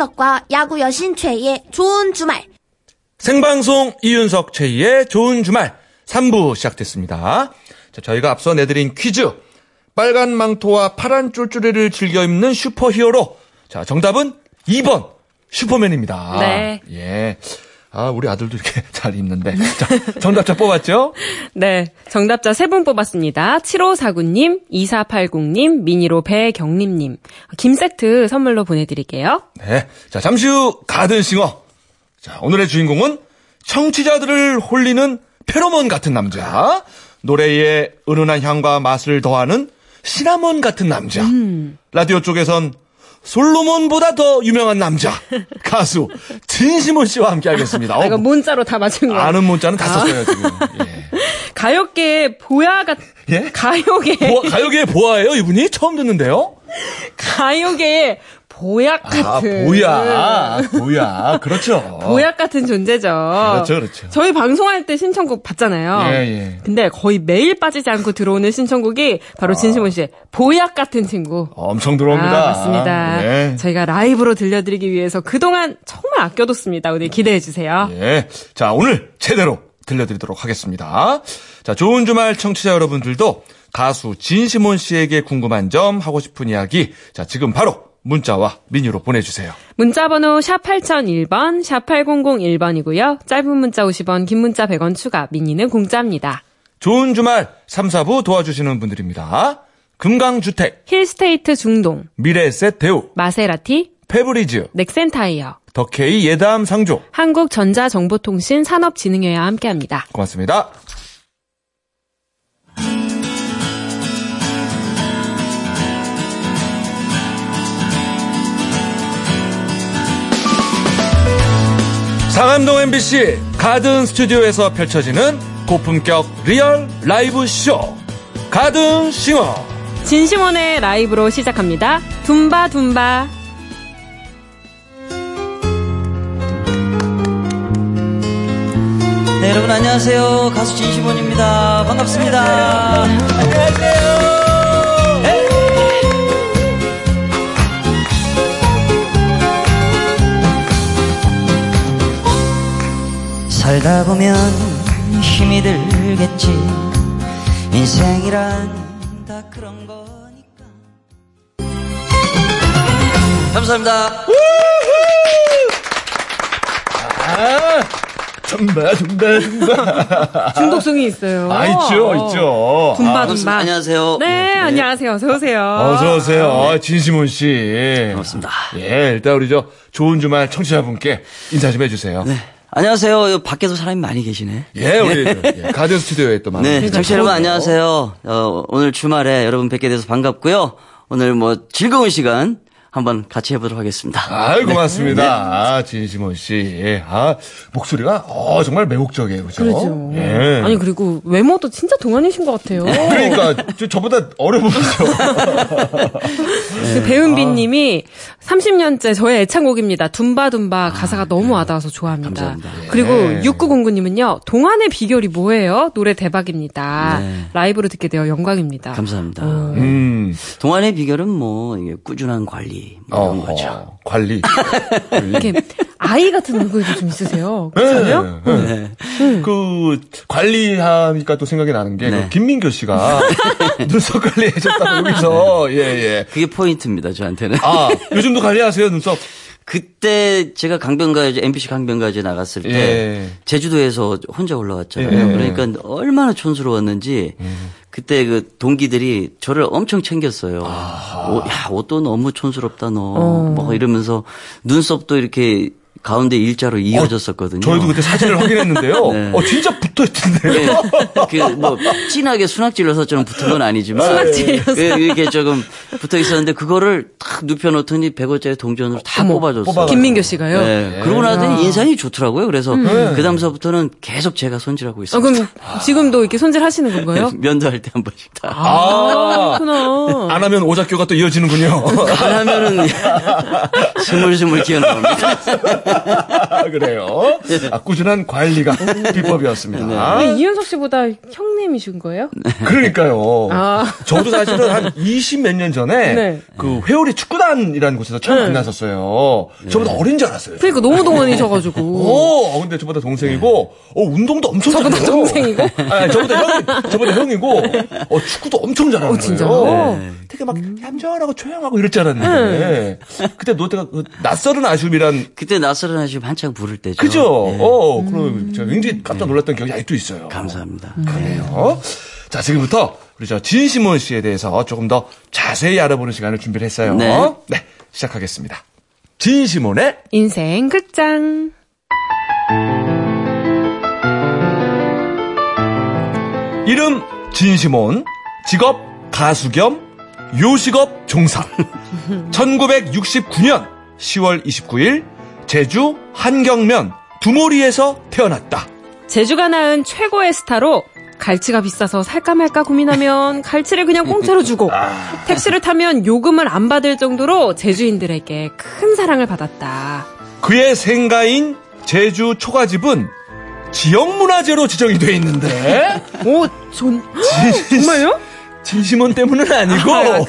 이윤석과 야구 여신 최희의 좋은 주말. 생방송 이윤석 최희의 좋은 주말 3부 시작됐습니다. 자, 저희가 앞서 내드린 퀴즈. 빨간 망토와 파란 쫄쫄이를 즐겨 입는 슈퍼히어로. 자, 정답은 2번 슈퍼맨입니다. 네. 예. 아, 우리 아들도 이렇게 잘 입는데. 자, 정답자 뽑았죠? 네. 정답자 3분 뽑았습니다. 7549님, 2480님, 미니로 배경림님. 김 세트 선물로 보내드릴게요. 네. 자, 잠시 후 가든싱어. 자, 오늘의 주인공은 청취자들을 홀리는 페로몬 같은 남자. 노래에 은은한 향과 맛을 더하는 시나몬 같은 남자. 라디오 쪽에선 솔로몬보다 더 유명한 남자. 가수 진시몬 씨와 함께 하겠습니다. 아, 이거 어, 문자로 다 맞춘 거예요. 아는 문자는 다 썼어요, 지금. 예. 가요계 보야 같, 예? 가요계, 보아, 가요계의 보아예요, 이분이? 처음 듣는데요? 가요계 보약 아, 같은. 보야. 보야. 그렇죠. 보약 같은 존재죠. 그렇죠, 그렇죠. 저희 방송할 때 신청곡 받잖아요. 예, 예. 근데 거의 매일 빠지지 않고 들어오는 신청곡이 아. 바로 진시몬 씨의 보약 같은 친구. 엄청 들어옵니다. 아, 맞습니다. 예. 저희가 라이브로 들려드리기 위해서 그동안 정말 아껴뒀습니다. 오늘 기대해 주세요. 예. 자, 오늘 제대로 들려드리도록 하겠습니다. 자, 좋은 주말 청취자 여러분들도 가수 진시몬 씨에게 궁금한 점, 하고 싶은 이야기, 자, 지금 바로 문자와 미니로 보내주세요. 문자번호 샵 8001번, 샵 8001번이고요. 짧은 문자 50원, 긴 문자 100원 추가, 미니는 공짜입니다. 좋은 주말 3, 4부 도와주시는 분들입니다. 금강주택, 힐스테이트 중동, 미래에셋 대우, 마세라티, 페브리즈, 넥센타이어, 더케이 예담 상조. 한국전자정보통신 산업진흥회와 함께합니다. 고맙습니다. 상암동 MBC 가든 스튜디오에서 펼쳐지는 고품격 리얼 라이브 쇼 가든 싱어 진시몬의 라이브로 시작합니다. 둠바 둠바. 네, 여러분 안녕하세요. 가수 진시몬입니다. 반갑습니다. 살다 보면 힘이 들겠지. 인생이란 다 그런 거니까. 감사합니다. tumba tumba tumba 중독성이 있어요. 아 있죠 있죠 둠바 아, 둠바. 안녕하세요. 네, 안녕하세요. 어서 오세요. 어서 오세요 아, 진시몬 씨 반갑습니다. 예 일단 우리 저 좋은 주말 청취자분께 인사 좀 해주세요 네. 안녕하세요. 밖에도 사람이 많이 계시네. 예 우리 저, 예, 가든 스튜디오에 또 많은 네, 청취자 여러분. 안녕하세요. 어, 오늘 주말에 여러분 뵙게 돼서 반갑고요. 오늘 뭐 즐거운 시간 한번 같이 해보도록 하겠습니다. 아유 고맙습니다 아, 진시몬 씨아 목소리가 어 정말 매혹적이에요 그죠 그렇죠. 예. 아니 그리고 외모도 진짜 동안이신 것 같아요. 그러니까 저, 저보다 어려 보이죠 그 배은비님이 30년째 저의 애창곡입니다. 둠바 둠바 가사가 너무 와닿아서 좋아합니다. 감사합니다. 그리고 예. 6909님은요 동안의 비결이 뭐예요? 노래 대박입니다. 네. 라이브로 듣게 되어 영광입니다. 감사합니다. 음 동안의 비결은 뭐 이게 꾸준한 관리 뭐 이런 어, 거죠. 관리 이렇게 아이 같은 얼굴도 좀 있으세요. 네, 그렇죠? 네. 그 관리하니까 또 생각이 나는 게 네. 그 김민교 씨가 눈썹 관리해줬다고 여기서 예예. 그게 포인트입니다, 저한테는. 아 요즘 도 관리하세요 눈썹? 그때 제가 강변가요제, MBC 강변가요제 나갔을 때 예. 제주도에서 혼자 올라왔잖아요. 예. 음. 그러니까 얼마나 촌스러웠는지 그때 그 동기들이 저를 엄청 챙겼어요. 아. 오, 야, 옷도 너무 촌스럽다 너. 어. 뭐 이러면서 눈썹도 이렇게 가운데 일자로 이어졌었거든요. 저희도 그때 사진을 확인했는데요. 네. 어 진짜 붙어 있던데요. 그뭐 진하게 순학질러서처럼 붙은 건 아니지만 순학질러서. 그 이렇게 조금 붙어 있었는데 그거를 딱 눕혀 놓더니 100원짜리 동전으로 다 어머, 뽑아줬어요. 뽑아가지고. 김민교 씨가요. 네. 그러고 나더니 인상이 좋더라고요. 그래서 음. 그 다음서부터는 계속 제가 손질하고 아, 있습니다. 그럼 지금도 이렇게 손질하시는 건가요? 면도할 때 한 번씩 다. 아, 그렇구나. 안 하면 오작교가 또 이어지는군요. 안 하면은 스물스물 튀어나옵니다. 그래요. 아, 꾸준한 관리가 비법이었습니다. 왜 이윤석 씨보다 형님이신 거예요? 그러니까요. 아. 저도 사실은 한 20 몇 년 전에 네. 그 회오리 축구단이라는 곳에서 처음 네. 만났었어요. 저보다 어린 줄 알았어요. 그러니까 너무 동안이셔가지고. 오, 어, 근데 저보다 동생이고, 어, 운동도 엄청 저보다 잘해요. 동생이고? 아니, 저보다 형, 저보다 형이고, 어, 축구도 엄청 잘하는 어, 거예요. 진짜요? 네. 되게 막 얌전하고 조용하고 이럴 줄 알았는데, 그때 노래가 그 낯설은 아쉬움이란, 그때 낯 설은 아시면 한창 부를 때죠. 그죠? 예. 어, 그럼 제가 굉장히 깜짝 놀랐던 기억이 아직도 있어요. 감사합니다. 그래요. 자, 지금부터 우리 저 진시몬 씨에 대해서 조금 더 자세히 알아보는 시간을 준비를 했어요. 네. 시작하겠습니다. 진시몬의 인생 극장. 이름 진시몬, 직업 가수 겸 요식업 종사. 1969년 10월 29일 제주 한경면 두모리에서 태어났다. 제주가 낳은 최고의 스타로 갈치가 비싸서 살까 말까 고민하면 갈치를 그냥 공짜로 주고 택시를 타면 요금을 안 받을 정도로 제주인들에게 큰 사랑을 받았다. 그의 생가인 제주 초가집은 지역문화재로 지정이 돼 있는데 오, 전, 정말요? 진심원 때문은 아니고 아?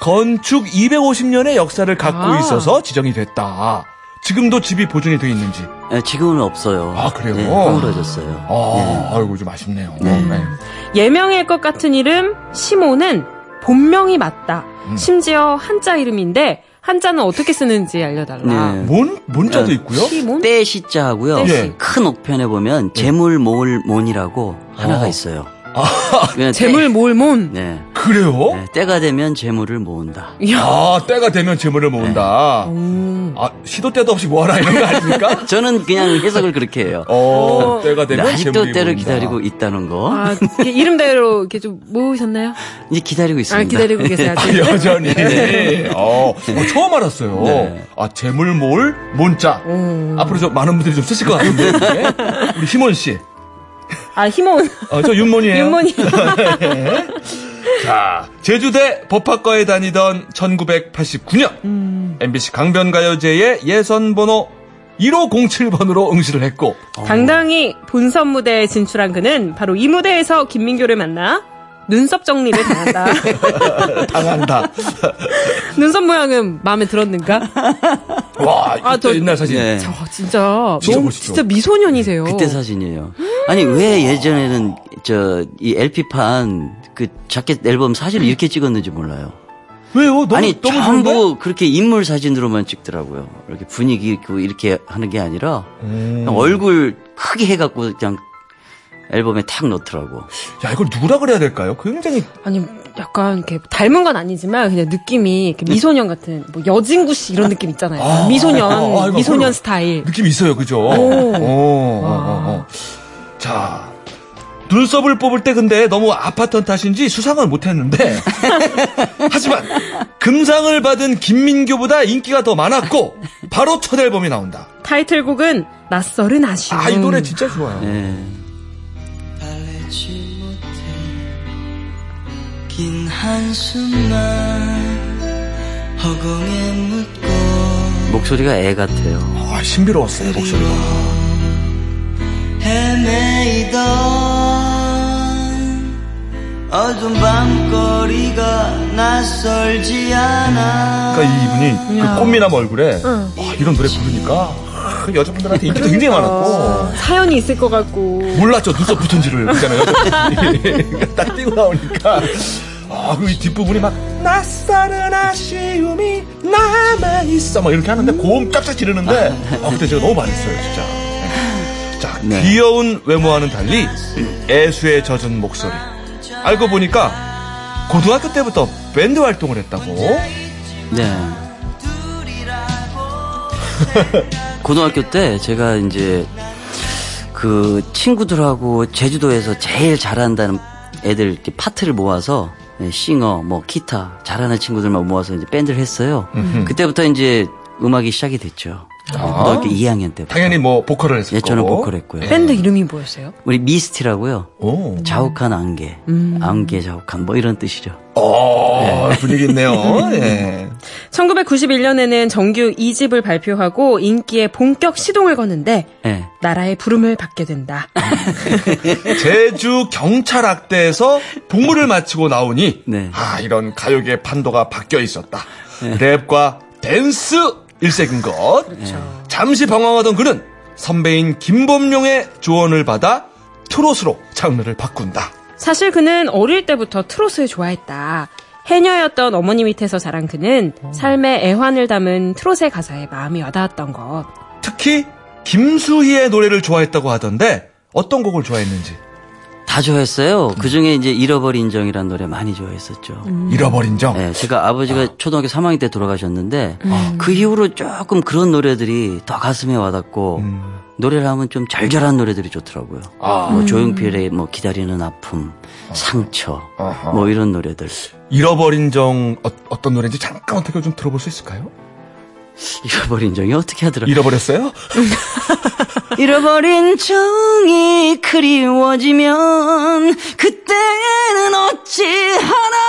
건축 250년의 역사를 갖고 아. 있어서 지정이 됐다. 지금도 집이 보존이 돼 있는지. 예, 지금은 없어요. 아, 그래요? 네, 허물어졌어요. 아, 아이고 좀 아쉽네요. 네. 예명일 것 같은 이름 시모는 본명이 맞다. 음. 심지어 한자 이름인데 한자는 어떻게 쓰는지 알려달라. 네. 몬 문자도 네. 있고요. 시몬? 때 시자 하고요. 때 시. 큰 옥편에 보면 재물 모을 몬이라고 하나가 어. 있어요. 그냥 때- 재물 모을 몬. 네. 그래요? 네, 때가 되면 재물을 모은다. 이야. 아, 때가 되면 재물을 모은다. 음. 아, 시도 때도 없이 뭐하라 이런 거 아닙니까? 저는 그냥 해석을 그렇게 해요. 어, 때가 되면 아직도 재물이 때를 모인다. 기다리고 있다는 거. 아, 이게 이름대로 이렇게 좀 모으셨나요? 이제 기다리고 있습니다. 아, 기다리고 계세요. 아. 여전히. 어, 어, 처음 알았어요. 네. 아, 재물 모을 문자. 음. 앞으로 좀 많은 분들이 좀 쓰실 것 같은데. 우리 희몬 씨. 아, 희몬. 어, 저 윤몬이에요. 윤몬이. 자, 제주대 법학과에 다니던 1989년 음. MBC 강변가요제의 예선 번호 1507번으로 응시를 했고 당당히 본선 무대에 진출한 그는 바로 이 무대에서 김민교를 만나 눈썹 정리를 당한다. 당한다. 눈썹 모양은 마음에 들었는가? 와, 아, 저- 옛날 사진. 네. 저 진짜 진짜 너무. 진짜 미소년이세요. 그때 사진이에요. 아니 왜 예전에는 저 이 LP판 그 자켓 앨범 사진을 이렇게 찍었는지 몰라요. 왜요? 너무 아니 너무 전부 좋은데? 그렇게 인물 사진으로만 찍더라고요. 이렇게 분위기 있고 이렇게 하는 게 아니라 음. 얼굴 크게 해갖고 그냥 앨범에 탁 넣더라고. 야, 이걸 누구라 그래야 될까요? 굉장히 아니 약간 이렇게 닮은 건 아니지만 그냥 느낌이 이렇게 미소년 같은 뭐 여진구 씨 이런 느낌 있잖아요. 아, 미소년 아, 아, 미소년. 스타일. 느낌이 있어요, 그죠? 오, 오, 오, 오. 자, 눈썹을 뽑을 때 근데 너무 아팠던 탓인지 수상을 못했는데 하지만 금상을 받은 김민교보다 인기가 더 많았고 바로 첫 앨범이 나온다. 타이틀곡은 낯설은 아쉬움. 아, 이 노래 진짜 좋아요. 네. 긴 한숨만 허공에 묻고 목소리가 애 같아요. 아, 신비로웠어요, 목소리가. 헤매이던 어두운 밤거리가 낯설지 않아 그러니까 이분이 그 꽃미남 얼굴에 응. 와, 이런 노래 부르니까 아, 여자분들한테 인기도 굉장히 많았고 사연이 있을 것 같고. 몰랐죠 눈썹 붙은지를 그잖아요 딱 뛰고 나오니까 아, 그 뒷부분이 막 낯설은 아쉬움이 남아 있어 막 이렇게 하는데 고음 깜짝 지르는데 아, 그때 제가 너무 반했어요 진짜 네. 자 네. 귀여운 외모와는 달리 애수에 젖은 목소리 알고 보니까 고등학교 때부터 밴드 활동을 했다고 네. 고등학교 때 제가 이제 그 친구들하고 제주도에서 제일 잘한다는 애들 파트를 모아서 네, 싱어, 뭐 기타 잘하는 친구들만 모아서 이제 밴드를 했어요. 그때부터 이제 음악이 시작이 됐죠. 고등학교 2학년 때부터. 당연히 뭐 보컬을 했었고 예, 저는 보컬 했고요. 밴드 이름이 뭐였어요? 우리 미스티라고요. 오. 자욱한 안개, 안개 자욱한 뭐 이런 뜻이죠. 어, 분위기 있네요. 예. 1991년에는 정규 2집을 발표하고 인기에 본격 시동을 거는데 예. 나라의 부름을 받게 된다. 제주 경찰학대에서 복무를 마치고 나오니 네. 아 이런 가요계 판도가 바뀌어 있었다. 랩과 댄스 일색인 것. 잠시 방황하던 그는 선배인 김범용의 조언을 받아 트롯으로 장르를 바꾼다. 사실 그는 어릴 때부터 트롯을 좋아했다. 해녀였던 어머니 밑에서 자란 그는 삶의 애환을 담은 트롯의 가사에 마음이 와닿았던 것. 특히 김수희의 노래를 좋아했다고 하던데 어떤 곡을 좋아했는지 다 좋아했어요. 그 중에 이제 잃어버린 정이라는 노래 많이 좋아했었죠. 잃어버린 정. 네, 제가 아버지가 초등학교 3학년 때 돌아가셨는데 그 이후로 조금 그런 노래들이 더 가슴에 와닿고 노래를 하면 좀 절절한 노래들이 좋더라고요. 뭐 조용필의 뭐 기다리는 아픔, 상처, 아하. 뭐 이런 노래들. 잃어버린 정 어, 떤 노래인지 잠깐 어떻게 좀 들어볼 수 있을까요? 잃어버린 정이 어떻게 하더라? 잃어버렸어요? 잃어버린 정이 그리워지면 그때는 어찌 하나요?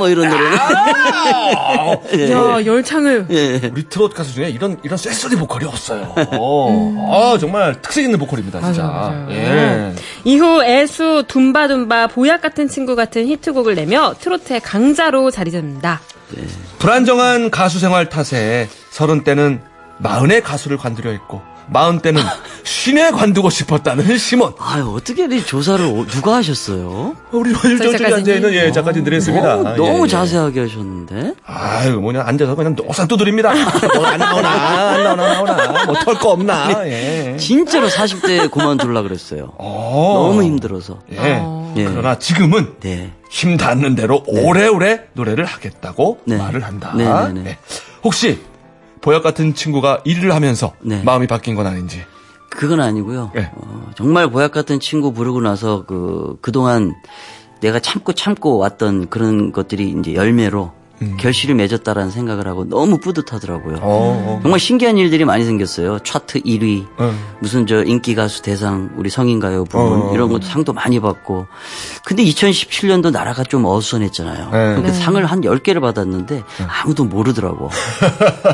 뭐 이런 노래를. 야, 열창을. 예. 우리 트롯 가수 중에 이런 이런 쎄소리 보컬이 없어요. 아 정말 특색 있는 보컬입니다, 진짜. 맞아요, 맞아요. 예. 이후 애수, 둠바둠바, 보약 같은 친구 같은 히트곡을 내며 트로트의 강자로 자리 잡는다. 불안정한 가수 생활 탓에 서른 때는 마흔의 가수를 관두려 했고 마흔 때는 쉰에 관두고 싶었다는 심원. 아유, 어떻게 이 조사를 어- 누가 하셨어요? 우리 저쪽에 작가진이? 앉아 있는 예 작가진들이 했습니다. 어, 너무 예, 예. 자세하게 하셨는데? 아유 뭐냐 앉아서 그냥 노상 두드립니다. 뭐 안 나오나 안 나오나 나오나 뭐 털거 없나. 예. 진짜로 40대에 그만둘라 그랬어요. 어. 너무 힘들어서. 예. 예. 그러나 지금은 네. 힘 닿는 대로 오래오래 노래를 하겠다고 네. 말을 한다. 네, 네, 네. 네. 혹시 보약 같은 친구가 일을 하면서 네. 마음이 바뀐 건 아닌지. 그건 아니고요. 예. 어, 정말 보약 같은 친구 부르고 나서 그 그동안 내가 참고 참고 왔던 그런 것들이 이제 열매로 결실이 맺었다라는 생각을 하고 너무 뿌듯하더라고요. 음. 어. 정말 신기한 일들이 많이 생겼어요. 차트 1위, 어. 무슨 저 인기 가수 대상, 우리 성인가요 부분 어. 이런 것도 상도 많이 받고. 근데 2017년도 나라가 좀 어수선했잖아요. 네. 그렇게 상을 한 10개를 받았는데 아무도 모르더라고.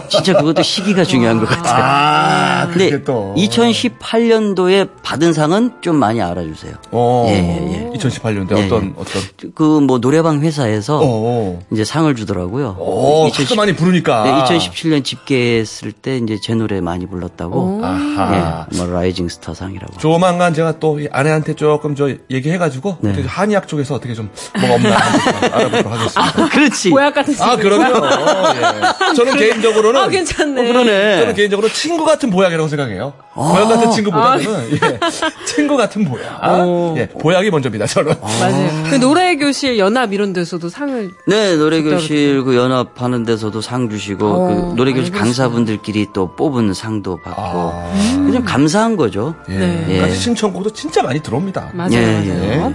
진짜 그것도 시기가 중요한 것 같아요. 아, 근데 또. 2018년도에 받은 상은 좀 많이 알아주세요. 어. 예, 예, 예. 2018년대 예, 어떤 예. 어떤 그 뭐 노래방 회사에서 어. 이제 상을 주더라고요. 오, 하도 많이 부르니까. 네, 2017년 집계했을 때 이제 제 노래 많이 불렀다고. 아하. 예, 뭐 rising star 상이라고. 조만간 제가 또이 아내한테 조금 저 얘기해가지고 네. 어떻게 한의학 쪽에서 어떻게 좀 뭐가 없나 알아보도록 하겠습니다. 그렇지. 보약 같은 친구. 아, 그럼요. 예. 저는 개인적으로는 아, 괜찮네. 어, 그러네. 저는 개인적으로 친구 같은 보약이라고 생각해요. 보약 같은 친구보다는 예, 친구 같은 보약. 예, 보약이 먼저입니다. 저는. 맞아요. 그 노래교실 연합 이런 데서도 상을. 네, 노래교실 그 연합하는 데서도 상 주시고, 어, 그 노래교실. 강사분들끼리 또 뽑은 상도 받고. 아. 좀 감사한 거죠. 예. 네. 예. 같이 신청곡도 진짜 많이 들어옵니다. 맞아요, 예, 맞아요. 예.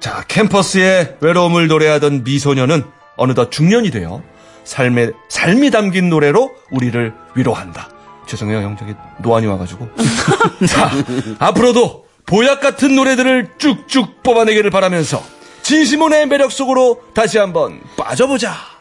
자, 캠퍼스의 외로움을 노래하던 미소녀는 어느덧 중년이 되어 삶의 삶이 담긴 노래로 우리를 위로한다. 죄송해요, 형 저기 노안이 와가지고. 자, 앞으로도 보약 같은 노래들을 쭉쭉 뽑아내기를 바라면서 진심원의 매력 속으로 다시 한번 빠져보자.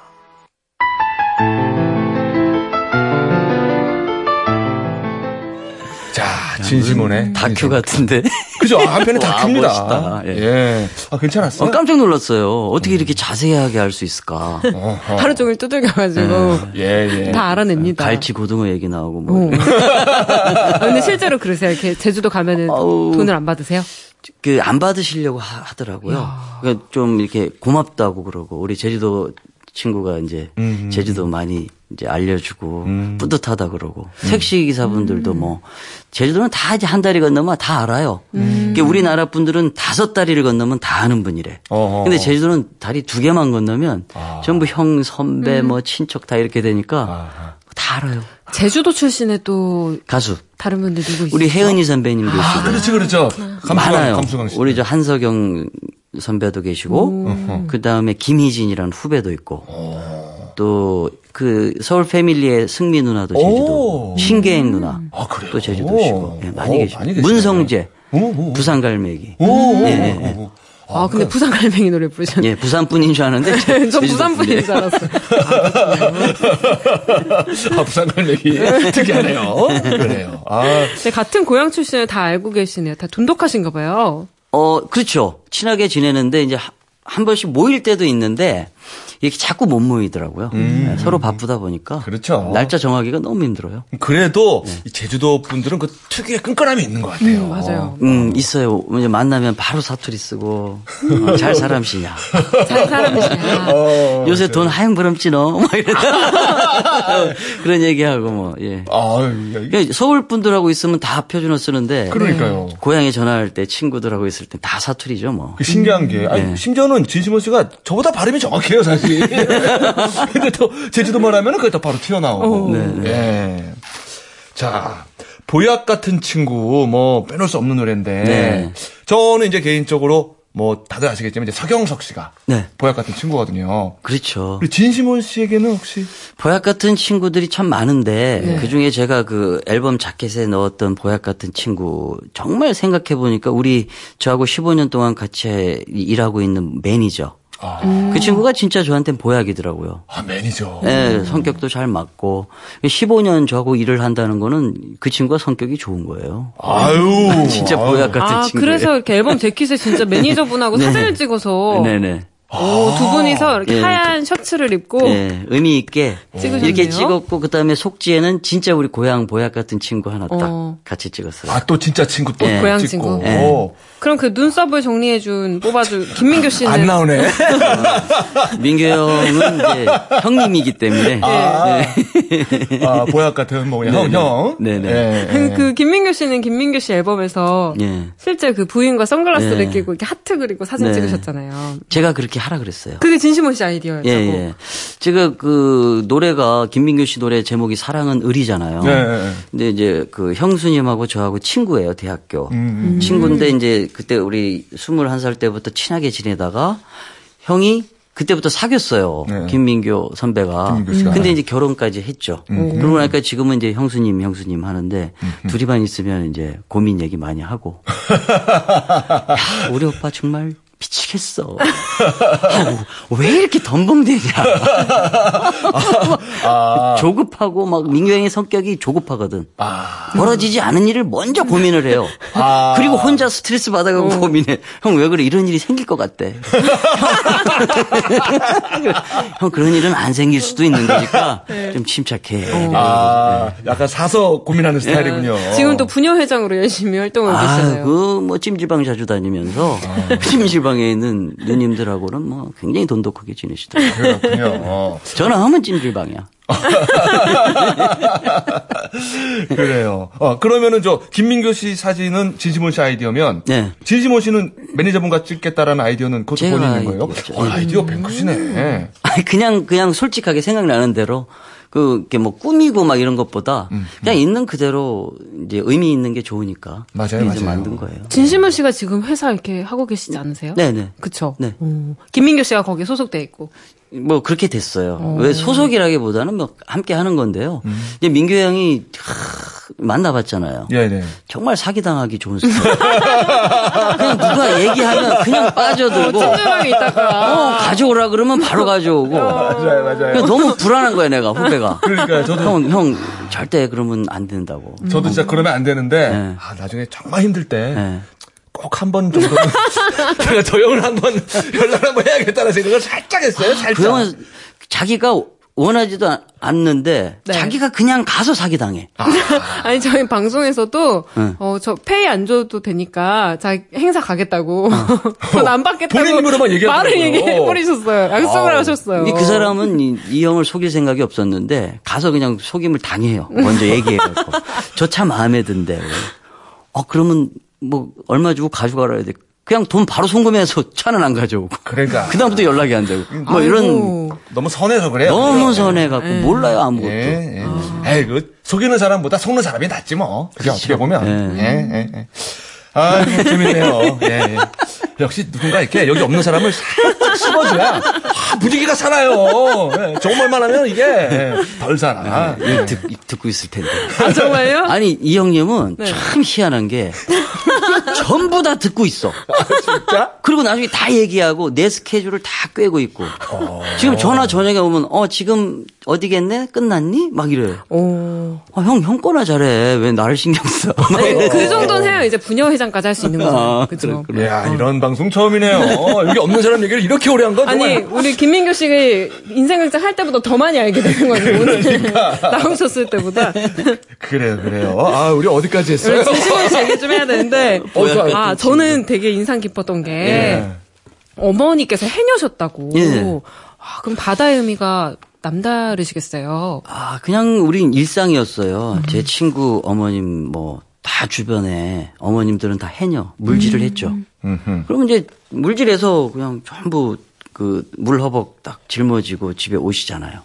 진심원의 다큐 같은데. 그죠? 아, 한편의 와, 다큐입니다. 멋있다. 예. 예. 아, 괜찮았어요? 어, 깜짝 놀랐어요. 어떻게 이렇게 자세하게 할 수 있을까. 어허. 하루 종일 두들겨가지고 예, 예. 다 알아냅니다. 갈치 고등어 얘기 나오고 뭐. 어. 아, 근데 실제로 그러세요? 이렇게 제주도 가면은 아우. 돈을 안 받으세요? 그 안 받으시려고 하, 더라고요 그러니까 좀 이렇게 고맙다고 그러고 우리 제주도 친구가 이제 음. 제주도 많이 이제 알려주고 뿌듯하다 그러고 택시 기사분들도 뭐 제주도는 다 이제 한 다리 건너면 다 알아요. 그러니까 우리나라 분들은 다섯 다리를 건너면 다 아는 분이래. 어허. 근데 제주도는 다리 두 개만 건너면 아. 전부 형 선배 뭐 친척 다 이렇게 되니까 아하. 다 알아요. 제주도 출신의 또 가수 다른 분들 누구 있어요? 우리 혜은이 선배님도 아, 있고 그렇지, 그렇죠. 감수광, 많아요. 감수광 씨. 우리 저 한석영 선배도 계시고 그 다음에 김희진이라는 후배도 있고 또 그 서울 패밀리의 승미 누나도 제주도 오. 신계행 누나 아, 그래요? 또 제주도시고 예, 많이 오, 계시고. 문성재 오, 오. 부산 갈매기 오, 오, 오, 예. 오. 아, 근데 부산 갈매기 노래 부르셨네. 예, 부산 분인 줄 아는데. 전 부산 분인 줄 알았어요. 아, 부산 갈매기. 특이하네요. 그래요. 아, 네, 같은 고향 출신을 다 알고 계시네요. 다 돈독하신가 봐요. 어, 그렇죠. 친하게 지내는데 이제 하- 한 번씩 모일 때도 있는데 이렇게 자꾸 못 모이더라고요. 네, 서로 바쁘다 보니까. 음. 그렇죠. 날짜 정하기가 너무 힘들어요. 그래도 네. 이 제주도 분들은 그 특유의 끈끈함이 있는 것 같아요. 음, 맞아요. 음, 있어요. 이제 만나면 바로 사투리 쓰고, 어, 잘 사람시냐. 잘 사람이시냐. 어, 요새 돈 하영 부럽지 너? 막 이러다. 그런 얘기하고 뭐, 예. 아, 야, 이게 그러니까 서울 분들하고 있으면 다 표준어 쓰는데. 그러니까요. 고향에 전화할 때 친구들하고 있을 때 다 사투리죠 뭐. 그 신기한 게, 아니, 네. 심지어는 진심원 씨가 저보다 발음이 정확해요, 사실. 근데 또, 제주도말 하면은 그게 또 바로 튀어나오고. 네, 예. 자, 보약 같은 친구, 뭐, 빼놓을 수 없는 노래인데. 네. 저는 이제 개인적으로, 뭐, 다들 아시겠지만, 이제 서경석 씨가. 네. 보약 같은 친구거든요. 그렇죠. 진심원 씨에게는 혹시. 보약 같은 친구들이 참 많은데 네. 그 중에 제가 그 앨범 자켓에 넣었던 보약 같은 친구 정말 생각해 보니까 우리 저하고 15년 동안 같이 일하고 있는 매니저 아, 그 친구가 진짜 저한테는 보약이더라고요. 아 매니저. 예, 성격도 잘 맞고 15년 저하고 일을 한다는 거는 그 친구가 성격이 좋은 거예요. 아유. 진짜 아유. 보약 같은 아, 친구. 그래서 이렇게 앨범 재킷에 진짜 매니저분하고 사진을 찍어서 네네. 오, 두 분이서 이렇게 예. 하얀 셔츠를 입고 예, 의미 있게 찍으셨네요. 이렇게 찍었고 그다음에 속지에는 진짜 우리 고향 보약 같은 친구 하나 딱 어. 같이 찍었어요. 아, 또 진짜 친구 또 예. 고향 찍고. 친구. 그럼 그 눈썹을 정리해준 뽑아준 김민교 씨는 안 나오네. 민규 형은 이제 형님이기 때문에 아, 네. 아, 보약 같은 뭐 그냥 형, 형. 네네. 예, 그, 예. 그 김민교 씨는 김민교 씨 앨범에서 예. 실제 그 부인과 선글라스를 예. 끼고 이렇게 하트 그리고 사진 네. 찍으셨잖아요. 제가 그렇게 하라 그랬어요. 그게 진심원 씨 아이디어였다고. 예, 예. 제가 그 노래가 김민규 씨 노래 제목이 사랑은 을이잖아요. 예, 예. 근데 이제 그 형수님하고 저하고 친구예요, 대학교. 음. 친구인데 이제 그때 우리 21살 때부터 친하게 지내다가 형이 그때부터 사귀었어요. 네. 김민교 선배가. 김민교. 음. 근데 이제 결혼까지 했죠. 그러고 나니까 지금은 이제 형수님, 형수님 하는데 음, 둘이만 있으면 이제 고민 얘기 많이 하고. 야, 우리 오빠 정말 미치겠어. 아, 왜 이렇게 덤벙대냐. 아, 조급하고 막 민규 형의 성격이 조급하거든. 아, 벌어지지 않은 일을 먼저 고민을 해요. 아. 그리고 혼자 스트레스 받아가고 고민해. 형 왜 그래? 이런 일이 생길 것 같대. 형 그런 일은 안 생길 수도 있는 거니까 좀 침착해. 아, 약간 사서 고민하는 스타일이군요. 지금 또 부녀 회장으로 열심히 활동을 아, 계시잖아요. 그뭐 찜질방 자주 다니면서 찜질방에 있는 누님들하고는 뭐 굉장히 돈독하게 지내시더라고요. 그렇군요. 어. 전화하면 찜질방이야. 그래요. 어, 그러면은 저, 김민교 씨 사진은 진심원 씨 아이디어면, 네. 진심원 씨는 매니저분과 찍겠다라는 아이디어는 그것도 제가 본인인 거예요? 아이디어죠. 어, 아이디어 뱅크시네. 아니 그냥 그냥 솔직하게 생각나는 대로 그 이렇게 뭐 꾸미고 막 이런 것보다 그냥 있는 그대로 이제 의미 있는 게 좋으니까 맞아요, 이제 맞아요. 만든 거예요. 진심원 씨가 지금 회사 이렇게 하고 계시지 않으세요? 네네. 그쵸. 네. 오. 김민교 씨가 거기에 소속돼 있고. 뭐 그렇게 됐어요. 왜 소속이라기보다는 뭐 함께 하는 건데요. 음. 이제 민규 형이 하, 만나봤잖아요. 예, 네. 정말 사기당하기 좋은 스타일. 그냥 누가 얘기하면 그냥 빠져들고 있다가. 어, 가져오라 그러면 바로 가져오고. 맞아요, 맞아요. 그냥 너무 불안한 거야 내가 후배가. 그러니까요, 저도. 형, 형 절대 그러면 안 된다고. 저도 진짜 그러면 안 되는데, 네. 아, 나중에 정말 힘들 때, 네. 꼭 한 번 정도는 제가 저 형을 한 번 연락을 한번 해야겠다는 생각을 살짝 했어요. 살짝. 그 형은 자기가 원하지도 않- 않는데 네. 자기가 그냥 가서 사기 당해. 아 니 저희 방송에서도 네. 어저 페이 안 줘도 되니까 자 행사 가겠다고 돈안 받겠다고 본인 입으로만 얘기하더라고요. 말을 얘기해 버리셨어요. 약속을 아우. 하셨어요. 근데 그 사람은 이, 이 형을 속일 생각이 없었는데 가서 그냥 속임을 당해요. 먼저 얘기해 갖고 저 차 마음에 든대. 어 그러면 뭐 얼마 주고 가져가라 해야 돼. 그냥 돈 바로 송금해서 차는 안 가져오고. 그러니까. 그다음부터 연락이 안 되고. 뭐 이런. 너무 선해서 그래요. 너무 선해갖고 몰라요 아무것도. 예, 예. 에이, 그, 속이는 사람보다 속는 사람이 낫지 뭐. 그게 어떻게 보면. 예. 예, 예, 예. 아, 재밌네요. 예, 예. 역시 누군가 이렇게 여기 없는 사람을 살짝 씹어줘야 아, 분위기가 살아요. 예, 좋은 말만 하면 이게 예, 덜 살아. 예, 듣, 듣고 있을 텐데. 아, 정말요? 아니 이 형님은 네. 참 희한한 게 전부 다 듣고 있어. 진짜? 그리고 나중에 다 얘기하고 내 스케줄을 다 꿰고 있고. 어. 지금 전화 저녁에 오면 어 지금 어디겠네 끝났니? 막 이래. 오. 어, 형, 형 거나 잘해. 왜 나를 신경 써? 막 아니. 그 정도는 해야 이제 부녀회장 까지 할 수 있는 거잖아요. 아, 그죠? 그래, 야 이런 방송 처음이네요. 어, 여기 없는 사람 얘기를 이렇게 오래 한 건 아니. 우리 김민규 씨가 인생극장 할 때보다 더 많이 알게 되는 거예요. 오늘 그러니까. 나오셨을 때보다. 그래요, 그래요. 아, 우리 어디까지 했어요? 씨 얘기 좀 해야 되는데. 어. 아, 저는 되게 인상 깊었던 게 예. 어머니께서 해녀셨다고. 예. 아, 그럼 바다의 의미가 남다르시겠어요. 아, 그냥 우린 일상이었어요. 음. 제 친구 어머님 뭐 다 주변에 어머님들은 다 해녀, 물질을 음. 했죠. 음흠. 그러면 이제 물질에서 그냥 전부 그 물허벅 딱 짊어지고 집에 오시잖아요.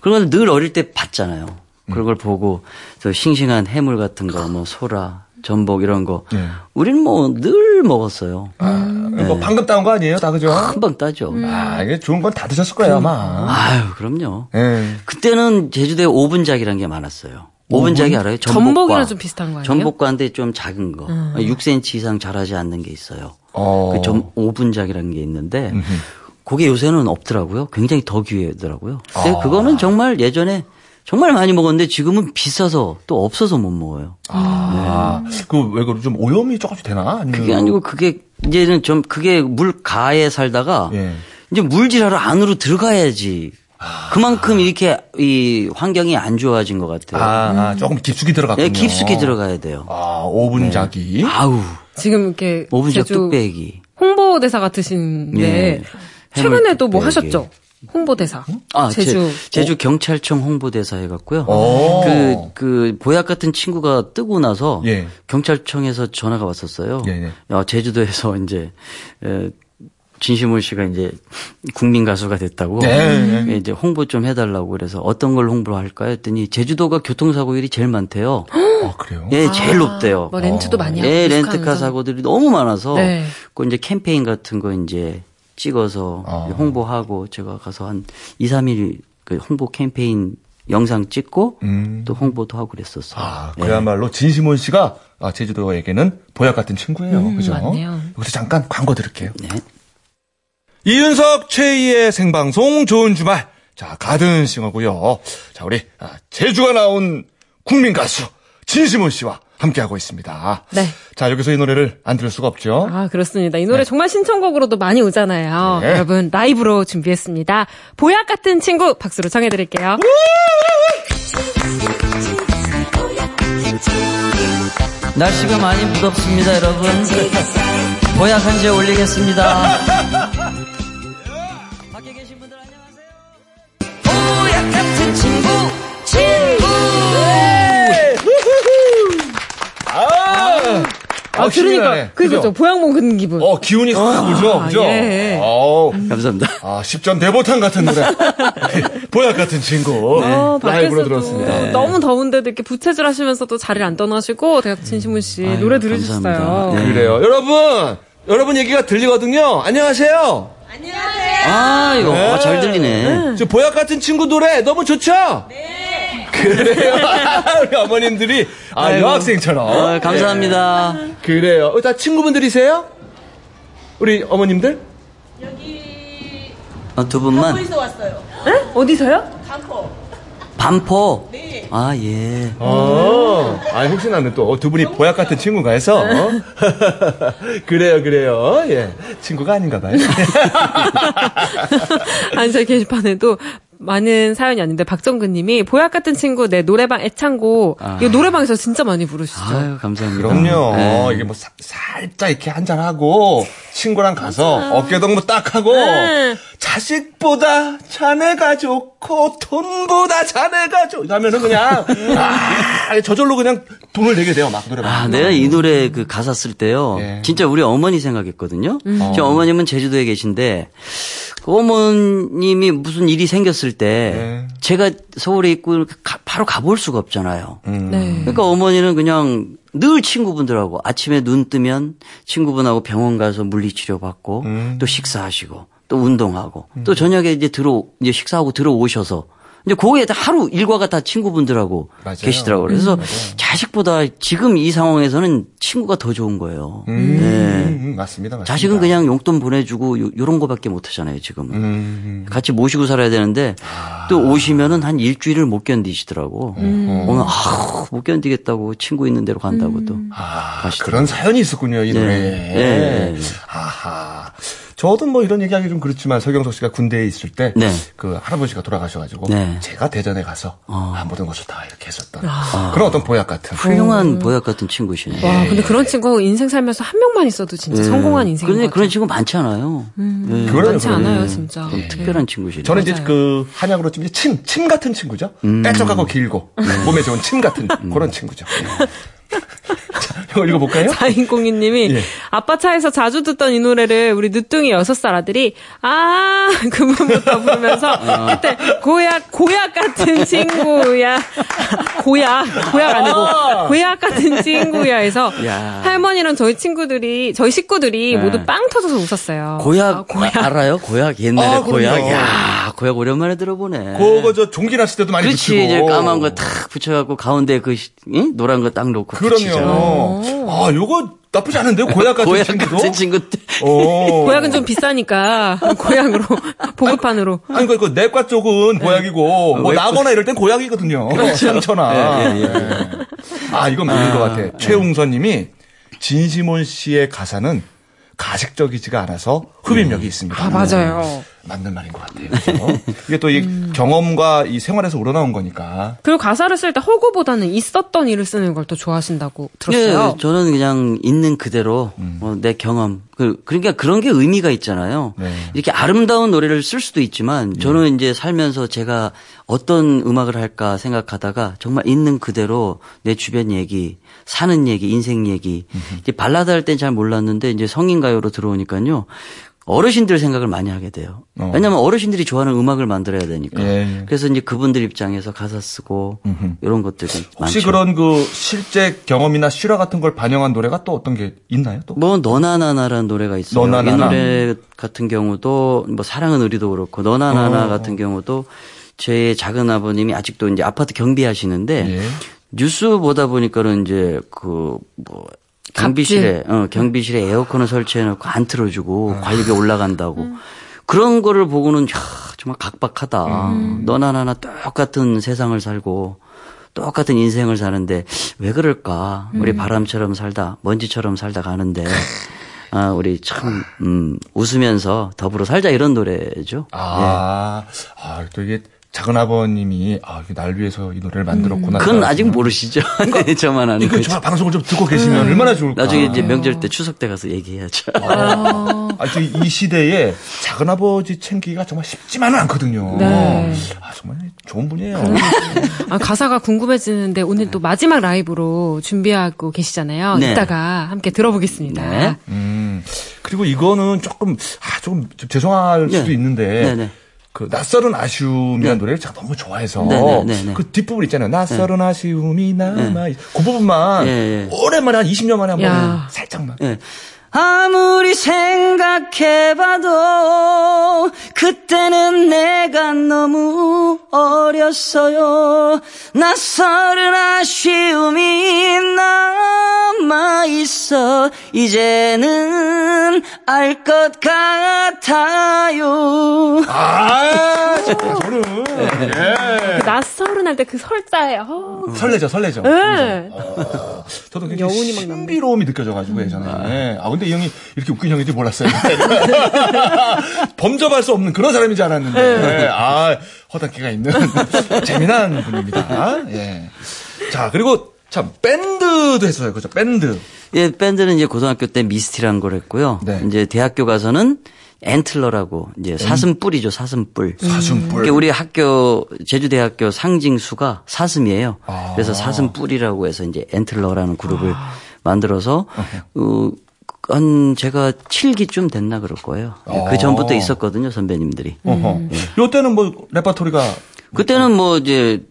그런 걸 늘 어릴 때 봤잖아요. 그런 걸 보고 저 싱싱한 해물 같은 거, 뭐 소라, 전복 이런 거. 네. 우리는 뭐 늘 먹었어요. 뭐 방금 따온 거 아니에요, 다 그죠? 금방 따죠. 아, 이게 좋은 건 다 드셨을 거예요, 아마. 아유, 그럼요. 예. 그때는 제주도에 오분작이라는 게 많았어요. 오분작이 알아요? 전복과. 전복이랑 좀 비슷한 거 아니에요? 전복과인데 좀 작은 거. 6cm 이상 자라지 않는 게 있어요. 어. 그 점, 오분작이라는 게 있는데, 그게 요새는 없더라고요. 굉장히 더 귀하더라고요. 근데 아. 그거는 정말 예전에 정말 많이 먹었는데 지금은 비싸서 또 없어서 못 먹어요. 아, 그왜 그럼 좀 오염이 조금씩 되나? 아니면 그게 아니고 그게 이제는 좀 그게 물 가에 살다가 예. 이제 물질하러 안으로 들어가야지. 그만큼 이렇게 이 환경이 안 좋아진 것 같아요. 아, 아, 조금 깊숙이 들어갔군요. 예, 깊숙이 들어가야 돼요. 아, 오분자기. 아우, 지금 이렇게 오분작 제주 뚝배기. 홍보대사 같으신데 예. 최근에도 뭐 해물 하셨죠? 홍보대사. 아, 제주. 제, 주 경찰청 홍보대사 해갖고요. 오. 그, 그, 보약 같은 친구가 뜨고 나서 예. 경찰청에서 전화가 왔었어요. 예, 예. 야, 제주도에서 이제, 에, 진시문 씨가 이제 국민 가수가 됐다고. 네, 예, 이제 홍보 좀 해달라고 그래서 어떤 걸 홍보를 할까 했더니 제주도가 교통사고율이 제일 많대요. 아, 그래요? 예, 제일 높대요. 뭐 렌트도 많이 하고. 예, 뮤직하면서. 렌트카 사고들이 너무 많아서 네. 그 이제 캠페인 같은 거 이제 찍어서 아. 홍보하고 제가 가서 한 2, 3일 그 홍보 캠페인 영상 찍고 음. 또 홍보도 하고 그랬었어요. 아, 예. 그야말로 진시몬 씨가 아, 제주도에게는 보약 같은 친구예요. 그죠? 맞네요. 여기서 잠깐 광고 들을게요. 네. 이윤석 최희의 생방송 좋은 주말. 자, 가든싱어고요. 자, 우리 아, 제주가 나온 국민 가수 진시몬 씨와 함께하고 있습니다. 네. 자, 여기서 이 노래를 안 들을 수가 없죠. 아, 그렇습니다. 이 노래 정말 신청곡으로도 많이 오잖아요. 네. 여러분, 라이브로 준비했습니다. 보약 같은 친구 박수로 청해드릴게요. 날씨가 많이 무덥습니다, 여러분. 보약 한제 올리겠습니다. 친구, 친구. 아, 아, 그러니까, 그거죠. 보약 먹은 기분. 어, 기운이 확 오죠. 그죠? 예. 어우. 감사합니다. 아, 10전 대보탕 같은 노래. 보약 같은 친구. 어, 라이브로 밖에서도 들었습니다. 너무 더운데도 이렇게 부채질 하시면서도 자리를 안 떠나시고, 대학 진시문 씨 아유, 노래 들으셨어요. 감사합니다. 네. 그래요. 여러분, 여러분 얘기가 들리거든요. 안녕하세요. 아, 이거 아, 잘 들리네. 저 보약 같은 친구 노래 너무 좋죠? 네. 그래요. 우리 어머님들이 아, 아이고. 여학생처럼. 아, 감사합니다. 네. 그래요. 어, 다 친구분들이세요? 우리 어머님들? 어, 두 분만. 어디서요? 반포. 아, 예. 어. 아, 혹시나 또두 분이 보약 같은 친구가 해서. 그래요, 그래요. 예. 친구가 아닌가 봐요. 아니, 저희 게시판에도 많은 사연이 왔는데, 박정근 님이 보약 같은 친구 내 노래방 애창곡, 아. 이거 노래방에서 진짜 많이 부르시죠. 아유, 감사합니다. 그럼요. 네. 이게 뭐 사- 살짝 이렇게 한잔 하고 친구랑 가서 어깨 동무 딱 하고 네. 자식보다 자네가 좋고 돈보다 자네가 좋 하면은 그냥 아, 저절로 그냥 돈을 내게 돼요. 막 노래방. 아, 내가 이 노래 그 가사 쓸 때요. 예. 진짜 우리 어머니 생각했거든요. 제 어머님은 제주도에 계신데 그 어머님이 무슨 일이 생겼을 때 네. 제가 서울에 있고 이렇게 가- 바로 가볼 수가 없잖아요. 음. 네. 그러니까 어머니는 그냥 늘 친구분들하고 아침에 눈 뜨면 친구분하고 병원 가서 물리치료 받고 음. 또 식사하시고 또 운동하고 또 저녁에 이제 들어 이제 식사하고 들어오셔서 이제 거기에 다 하루 일과가 다 친구분들하고 맞아요. 계시더라고요. 그래서 자식보다 지금 이 상황에서는 친구가 더 좋은 거예요. 음, 네. 음, 맞습니다, 맞습니다. 자식은 그냥 용돈 보내주고 요, 런 거밖에 못 하잖아요, 지금은. 음, 같이 모시고 살아야 되는데 또 오시면은 한 일주일을 못 견디시더라고. 오늘 아, 못 견디겠다고 친구 있는 데로 간다고 또. 아, 가시더라고요. 그런 사연이 있었군요, 이 네. 노래에. 네, 네. 아하. 저도 뭐 이런 얘기하기 좀 그렇지만 설경석 씨가 군대에 있을 때그 네. 할아버지가 돌아가셔가지고 네. 제가 대전에 가서 어. 아, 모든 것을 다 이렇게 했었던 그런 어떤 보약 같은. 훌륭한 보약 같은 친구시네. 와, 근데 그런 친구 인생 살면서 한 명만 있어도 진짜 네. 성공한 인생인 그런데 것 그런. 친구 많지 않아요. 네. 그래요, 많지 그래요. 않아요, 진짜. 좀 특별한 친구시네. 저는 이제 맞아요. 그 한약으로 치면 이제 침, 침 같은 친구죠. 빼쪽하고 길고 몸에 좋은 침 같은 그런 친구죠. 자, 이거 읽어볼까요? 4202님이 예. 아빠 차에서 자주 듣던 이 노래를 우리 늦둥이 6살 아들이 아 그분부터 부르면서 그때 고약 고약 같은 친구야 고약 고약 아니고 고약 같은 친구야 해서 야. 할머니랑 저희 친구들이 저희 식구들이 네. 모두 빵 터져서 웃었어요. 고약, 알아요? 고약 옛날에 아, 고약. 그럼요. 야, 고약 오랜만에 들어보네. 그거 저 종기 났을 때도 많이 그렇지 붙이고. 이제 까만 거 탁 붙여갖고 가운데 그 시- 응? 노란 거 딱 놓고. 그럼요. 아, 요거 나쁘지 않은데요? 고약 같은 고약 친구도. 같은 친구 때. 오. 고약은 좀 비싸니까 고약으로 보급판으로 아니, 그, 그, 내과 쪽은 고약이고, 뭐, 외과- 나거나 이럴 땐 고약이거든요. 상처나. 예, 예, 예. 예. 아, 이건 맞는 것 같아. 최웅선 님이, 진시몬 씨의 가사는 가식적이지가 않아서 흡입력이 있습니다. 아 맞아요. 맞는 말인 것 같아요. 그죠? 이게 또이 경험과 이 생활에서 우러나온 거니까. 그리고 가사를 쓸 때 허구보다는 있었던 일을 쓰는 걸 더 좋아하신다고 들었어요. 예, 저는 그냥 있는 그대로 어, 내 경험. 그 그러니까 그런 게 의미가 있잖아요. 네. 이렇게 아름다운 노래를 쓸 수도 있지만 저는 이제 살면서 제가 어떤 음악을 할까 생각하다가 정말 있는 그대로 내 주변 얘기, 사는 얘기, 인생 얘기. 이제 발라드 할 땐 잘 몰랐는데 이제 성인 가요로 들어오니까요. 어르신들 생각을 많이 하게 돼요. 어. 왜냐하면 어르신들이 좋아하는 음악을 만들어야 되니까. 예, 예. 그래서 이제 그분들 입장에서 가사 쓰고 이런 것들이 혹시 많죠. 그런 그 실제 경험이나 실화 같은 걸 반영한 노래가 또 어떤 게 있나요? 또? 뭐 너나나나라는 노래가 있어요. 너나나나. 이 노래 같은 경우도 뭐 사랑은 우리도 그렇고 너나나나 어. 같은 경우도 제 작은 아버님이 아직도 이제 아파트 경비하시는데 예. 뉴스 보다 보니까는 이제 그 뭐 경비실에 어 경비실에 에어컨을 설치해 놓고 안 틀어주고 관리비 올라간다고. 그런 거를 보고는 야, 정말 각박하다. 너나 나나 똑같은 세상을 살고 똑같은 인생을 사는데 왜 그럴까? 우리 바람처럼 살다 먼지처럼 살다 가는데 아 우리 참 음, 웃으면서 더불어 살자 이런 노래죠. 아, 아, 또 이게 작은 아버님이 아, 날 위해서 이 노래를 만들었구나. 그건 아직 모르시죠. 네, 저만 아는. 정말 방송을 좀 듣고 계시면 얼마나 좋을까. 나중에 이제 명절 때 추석 때 가서 얘기해야죠. 아, 저이 시대에 작은 아버지 챙기기가 정말 쉽지만은 않거든요. 네. 아, 정말 좋은 분이에요. 아, 가사가 궁금해지는데 오늘 또 마지막 라이브로 준비하고 계시잖아요. 네. 이따가 함께 들어보겠습니다. 네. 음. 그리고 이거는 조금 아, 조금 좀 죄송할 네. 수도 있는데 네, 네. 그 낯설은 아쉬움이라는 네. 노래를 제가 너무 좋아해서 네, 네, 네, 네. 그 뒷부분 있잖아요. 낯설은 아쉬움이 남아. 있- 그 부분만 예, 예. 오랜만에 한 20년 만에 한번 야. 살짝만. 예. 아무리 생각해봐도 그때는 내가 너무 어렸어요. 낯설은 아쉬움이 남아있어. 이제는 알 것 같아요. 아, 진짜 저는 예. 낯설은 할 때 그 설자에, 어. 설레죠, 설레죠. 네. 저도 굉장히 여운이 막 신비로움이 느껴져가지고 예전에. 예. 아 근데 이 형이 이렇게 웃긴 형인지 몰랐어요. 범접할 수 없는 그런 사람인 줄 알았는데. 예. 아 허당기가 있는 재미난 분입니다. 예. 자 그리고 참 밴드도 했어요, 그죠? 밴드. 예, 밴드는 이제 고등학교 때 미스티라는 걸 했고요. 네. 이제 대학교 가서는 앤틀러라고 이제 사슴뿔이죠, 사슴뿔. 사슴뿔. 그게 우리 학교 제주대학교 상징수가 사슴이에요. 아. 그래서 사슴뿔이라고 해서 이제 앤틀러라는 그룹을 만들어서 어, 한 제가 7기쯤 됐나 그럴 거예요. 예, 아. 그 전부터 있었거든요, 선배님들이. 어허. 요 때는 뭐 레퍼토리가 그때는 뭐 이제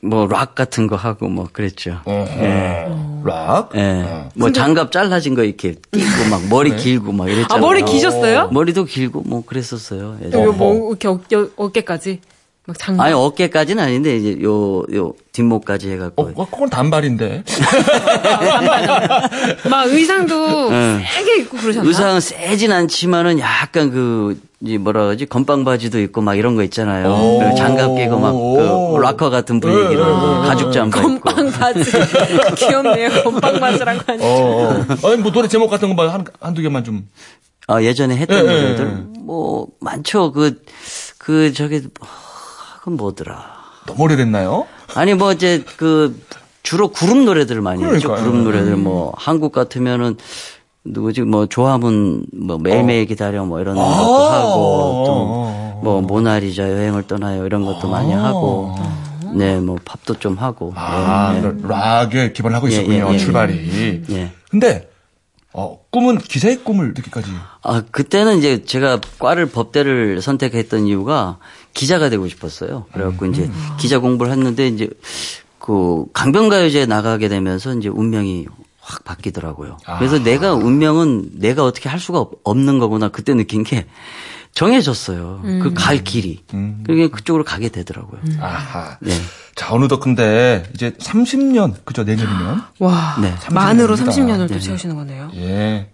뭐 락 같은 거 하고 뭐 그랬죠. 예. 락. 예. 어. 뭐 장갑 잘라진 거 이렇게 끼고 막 머리 길고 막 이랬잖아요. 아, 머리 기셨어요? 머리도 길고 뭐 그랬었어요. 예전에. 이거 뭐 이렇게 어깨, 어깨까지 막 장갑. 아니 어깨까지는 아닌데 이제 요 요 뒷목까지 해갖고 어, 그건 단발인데. 막 의상도 응. 세게 입고 그러셨나? 의상은 세진 않지만은 약간 그 이제 뭐라 그러지 건빵 바지도 있고 막 이런 거 있잖아요. 장갑 끼고 막 그 락커 같은 분위기로 가죽 잠바 입고. 건빵 바지. 귀엽네요. 건빵 바지란 거 아니에요? 어, 어. 아니, 뭐 노래 제목 같은 거 봐. 한, 한두 개만 좀. 아 예전에 했던 예, 예, 노래들 예. 뭐 많죠. 그그 저기 그건 뭐더라. 너무 오래됐나요? 아니 뭐 이제 그 주로 그룹 노래들을 많이 했죠. 그러니까요. 그룹 노래들 뭐 한국 같으면은 누구지 뭐 조합은 뭐 매일매일 기다려 뭐 이런 것도 아. 하고 또 뭐 모나리자 여행을 떠나요 이런 것도 많이 하고 네 뭐 팝도 좀 하고 아, 네, 네. 그 락에 기반을 하고 예, 있었군요. 예, 예, 출발이. 예. 근데, 어, 꿈은 기자의 꿈을 늦기까지. 아 그때는 이제 제가 과를 법대를 선택했던 이유가 기자가 되고 싶었어요. 그래갖고 음. 이제 기자 공부를 했는데 이제 그 강변가요제에 나가게 되면서 이제 운명이 확 바뀌더라고요. 아. 그래서 내가 운명은 내가 어떻게 할 수가 없- 없는 거구나 그때 느낀 게 정해졌어요. 그갈 길이. 음. 그게 그쪽으로 가게 되더라고요. 아하. 네. 자, 어느덧 근데 이제 30년, 그죠, 내년이면? 와. 네. 만으로 30년 30년을 또 네. 채우시는 거네요. 예.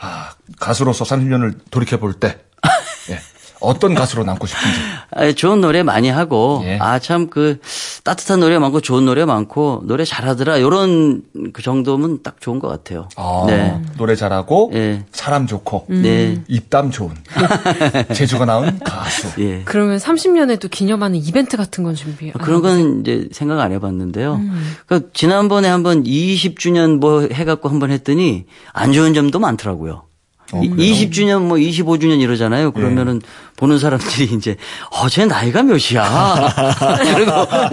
아, 가수로서 30년을 돌이켜볼 때, 예. 어떤 가수로 남고 싶은지. 아, 좋은 노래 많이 하고 예. 아참 그 따뜻한 노래 많고 좋은 노래 많고 노래 잘하더라 요런 그 정도면 딱 좋은 것 같아요. 아, 네. 노래 잘하고, 예. 사람 좋고, 네. 입담 좋은, 재주가 나온 가수. 예. 그러면 30년에 또 기념하는 이벤트 같은 건 준비. 안 그런? 건 이제 생각 안 해봤는데요. 그 지난번에 한번 20주년 뭐 해갖고 한번 했더니 안 좋은 점도 많더라고요. 어, 이- 20주년 뭐 25주년 이러잖아요. 그러면은 보는 사람들이 이제 어제 나이가 몇이야. 그리고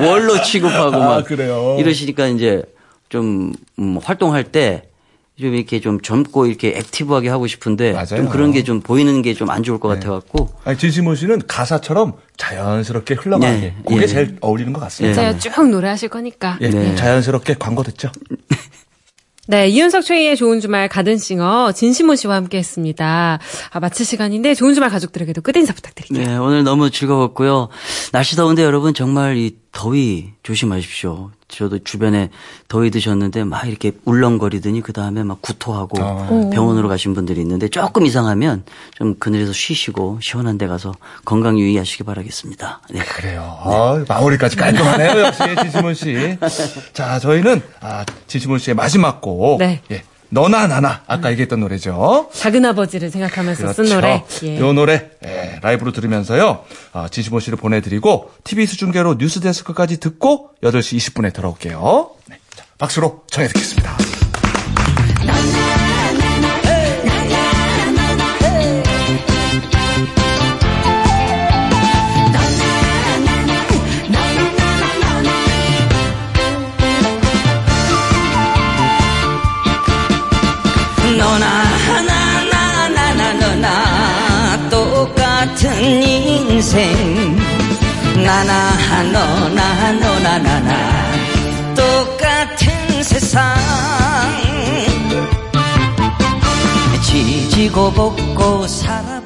월로 취급하고 아, 막 그래요? 이러시니까 이제 좀 음, 활동할 때 좀 이렇게 좀 젊고 이렇게 액티브하게 하고 싶은데 맞아요. 좀 그런 게 좀 보이는 게 좀 안 좋을 것 같아 갖고 아니, 진심원 씨는 가사처럼 자연스럽게 흘러가게. 네, 그게 예. 제일 어울리는 것 같습니다. 제가 쭉 노래하실 거니까. 예, 네. 자연스럽게 광고 듣죠. 네, 이윤석 최희의 좋은 주말 가든싱어 진심원 씨와 함께 했습니다. 아, 마칠 시간인데 좋은 주말 가족들에게도 끝 인사 부탁드릴게요. 네, 오늘 너무 즐거웠고요. 날씨 더운데 여러분 정말 이 더위 조심하십시오. 저도 주변에 더위 드셨는데 막 이렇게 울렁거리더니 그 다음에 막 구토하고 아. 병원으로 가신 분들이 있는데 조금 이상하면 좀 그늘에서 쉬시고 시원한 데 가서 건강 유의하시기 바라겠습니다. 네. 그래요. 아, 마무리까지 깔끔하네요, 역시 진심원 씨. 자, 저희는 아, 진심원 씨의 마지막 곡. 네. 예. 너나 나나 아까 얘기했던 노래죠. 작은 아버지를 생각하면서 쓴 노래. 예. 요 노래 예, 라이브로 들으면서요. 아, 진심원 씨를 보내드리고 TV 수중계로 뉴스 데스크까지 듣고 8시 20분에 돌아올게요. 네, 자, 박수로 청해 듣겠습니다. 너나 나나 똑같은 세상. 지지고 볶고 살아